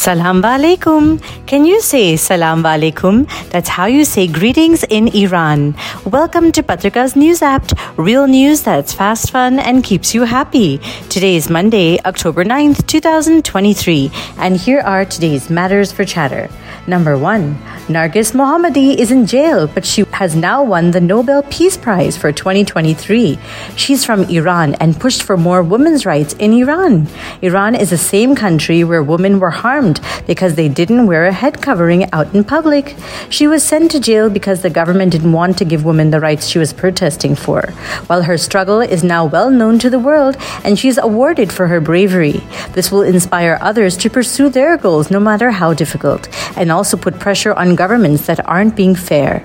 Salam alaikum. Can you say salam alaikum? That's how you say greetings in Iran. Welcome to Patrika's News App, real news that's fast, fun, and keeps you happy. Today is Monday, October 9th, 2023, and here are today's matters for chatter. Number one, Nargis Mohammadi is in jail, but she has now won the Nobel Peace Prize for 2023. She's from Iran and pushed for more women's rights in Iran. Iran is the same country where women were harmed because they didn't wear a head covering out in public. She was sent to jail because the government didn't want to give women the rights she was protesting for. While her struggle is now well known to the world and she's awarded for her bravery, this will inspire others to pursue their goals no matter how difficult and also put pressure on governments that aren't being fair.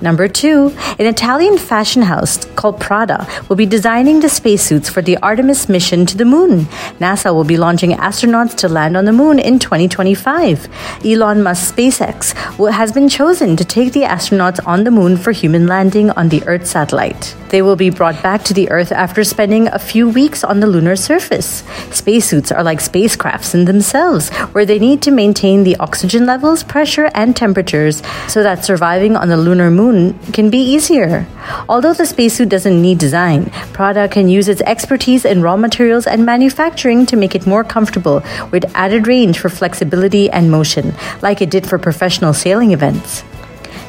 Number two, an Italian fashion house called Prada will be designing the spacesuits for the Artemis mission to the moon. NASA will be launching astronauts to land on the moon in 2025. Elon Musk's SpaceX has been chosen to take the astronauts on the moon for human landing on the Earth satellite. They will be brought back to the Earth after spending a few weeks on the lunar surface. Spacesuits are like spacecrafts in themselves, where they need to maintain the oxygen levels, pressure, and temperatures so that surviving on the lunar moon can be easier. Although the spacesuit doesn't need design, Prada can use its expertise in raw materials and manufacturing to make it more comfortable with added range for flexibility and motion, like it did for professional sailing events.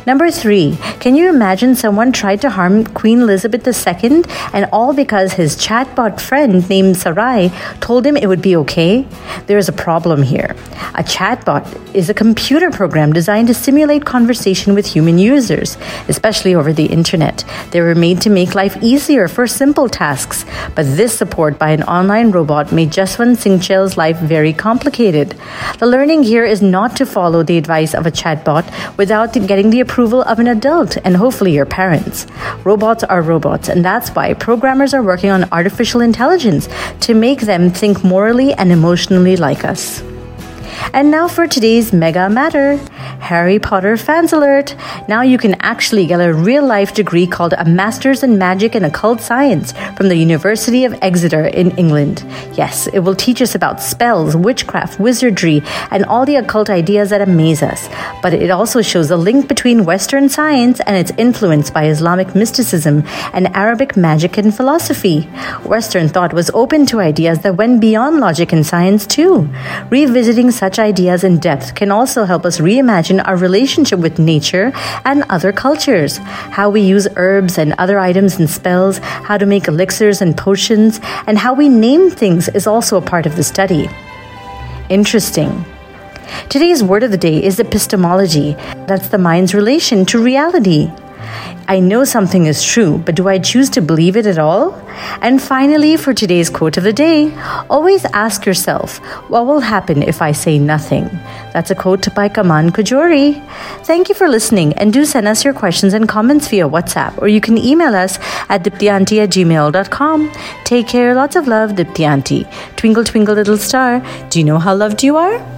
Number three, can you imagine someone tried to harm Queen Elizabeth II and all because his chatbot friend named Sarai told him it would be okay? There is a problem here. A chatbot is a computer program designed to simulate conversation with human users, especially over the internet. They were made to make life easier for simple tasks, but this support by an online robot made Jaswant Singh Chell's life very complicated. The learning here is not to follow the advice of a chatbot without getting the approval of an adult and hopefully your parents. Robots are robots, and that's why programmers are working on artificial intelligence to make them think morally and emotionally like us. And now for today's mega matter. Harry Potter fans alert. Now you can actually get a real life degree called a Master's in Magic and Occult Science from the University of Exeter in England. Yes, it will teach us about spells, witchcraft, wizardry, and all the occult ideas that amaze us. But it also shows a link between Western science and its influence by Islamic mysticism and Arabic magic and philosophy. Western thought was open to ideas that went beyond logic and science too. Revisiting such ideas in depth can also help us reimagine our relationship with nature and other cultures, how we use herbs and other items and spells, how to make elixirs and potions, and how we name things is also a part of the study. Interesting. Today's word of the day is epistemology. That's the mind's relation to reality. I know something is true, but do I choose to believe it at all? And finally, for today's quote of the day, always ask yourself, what will happen if I say nothing? That's a quote by Kamand Kojouri. Thank you for listening, and do send us your questions and comments via WhatsApp, or you can email us at diptyanti at gmail.com. Take care, lots of love, Diptyanti. Twinkle, twinkle, little star. Do you know how loved you are?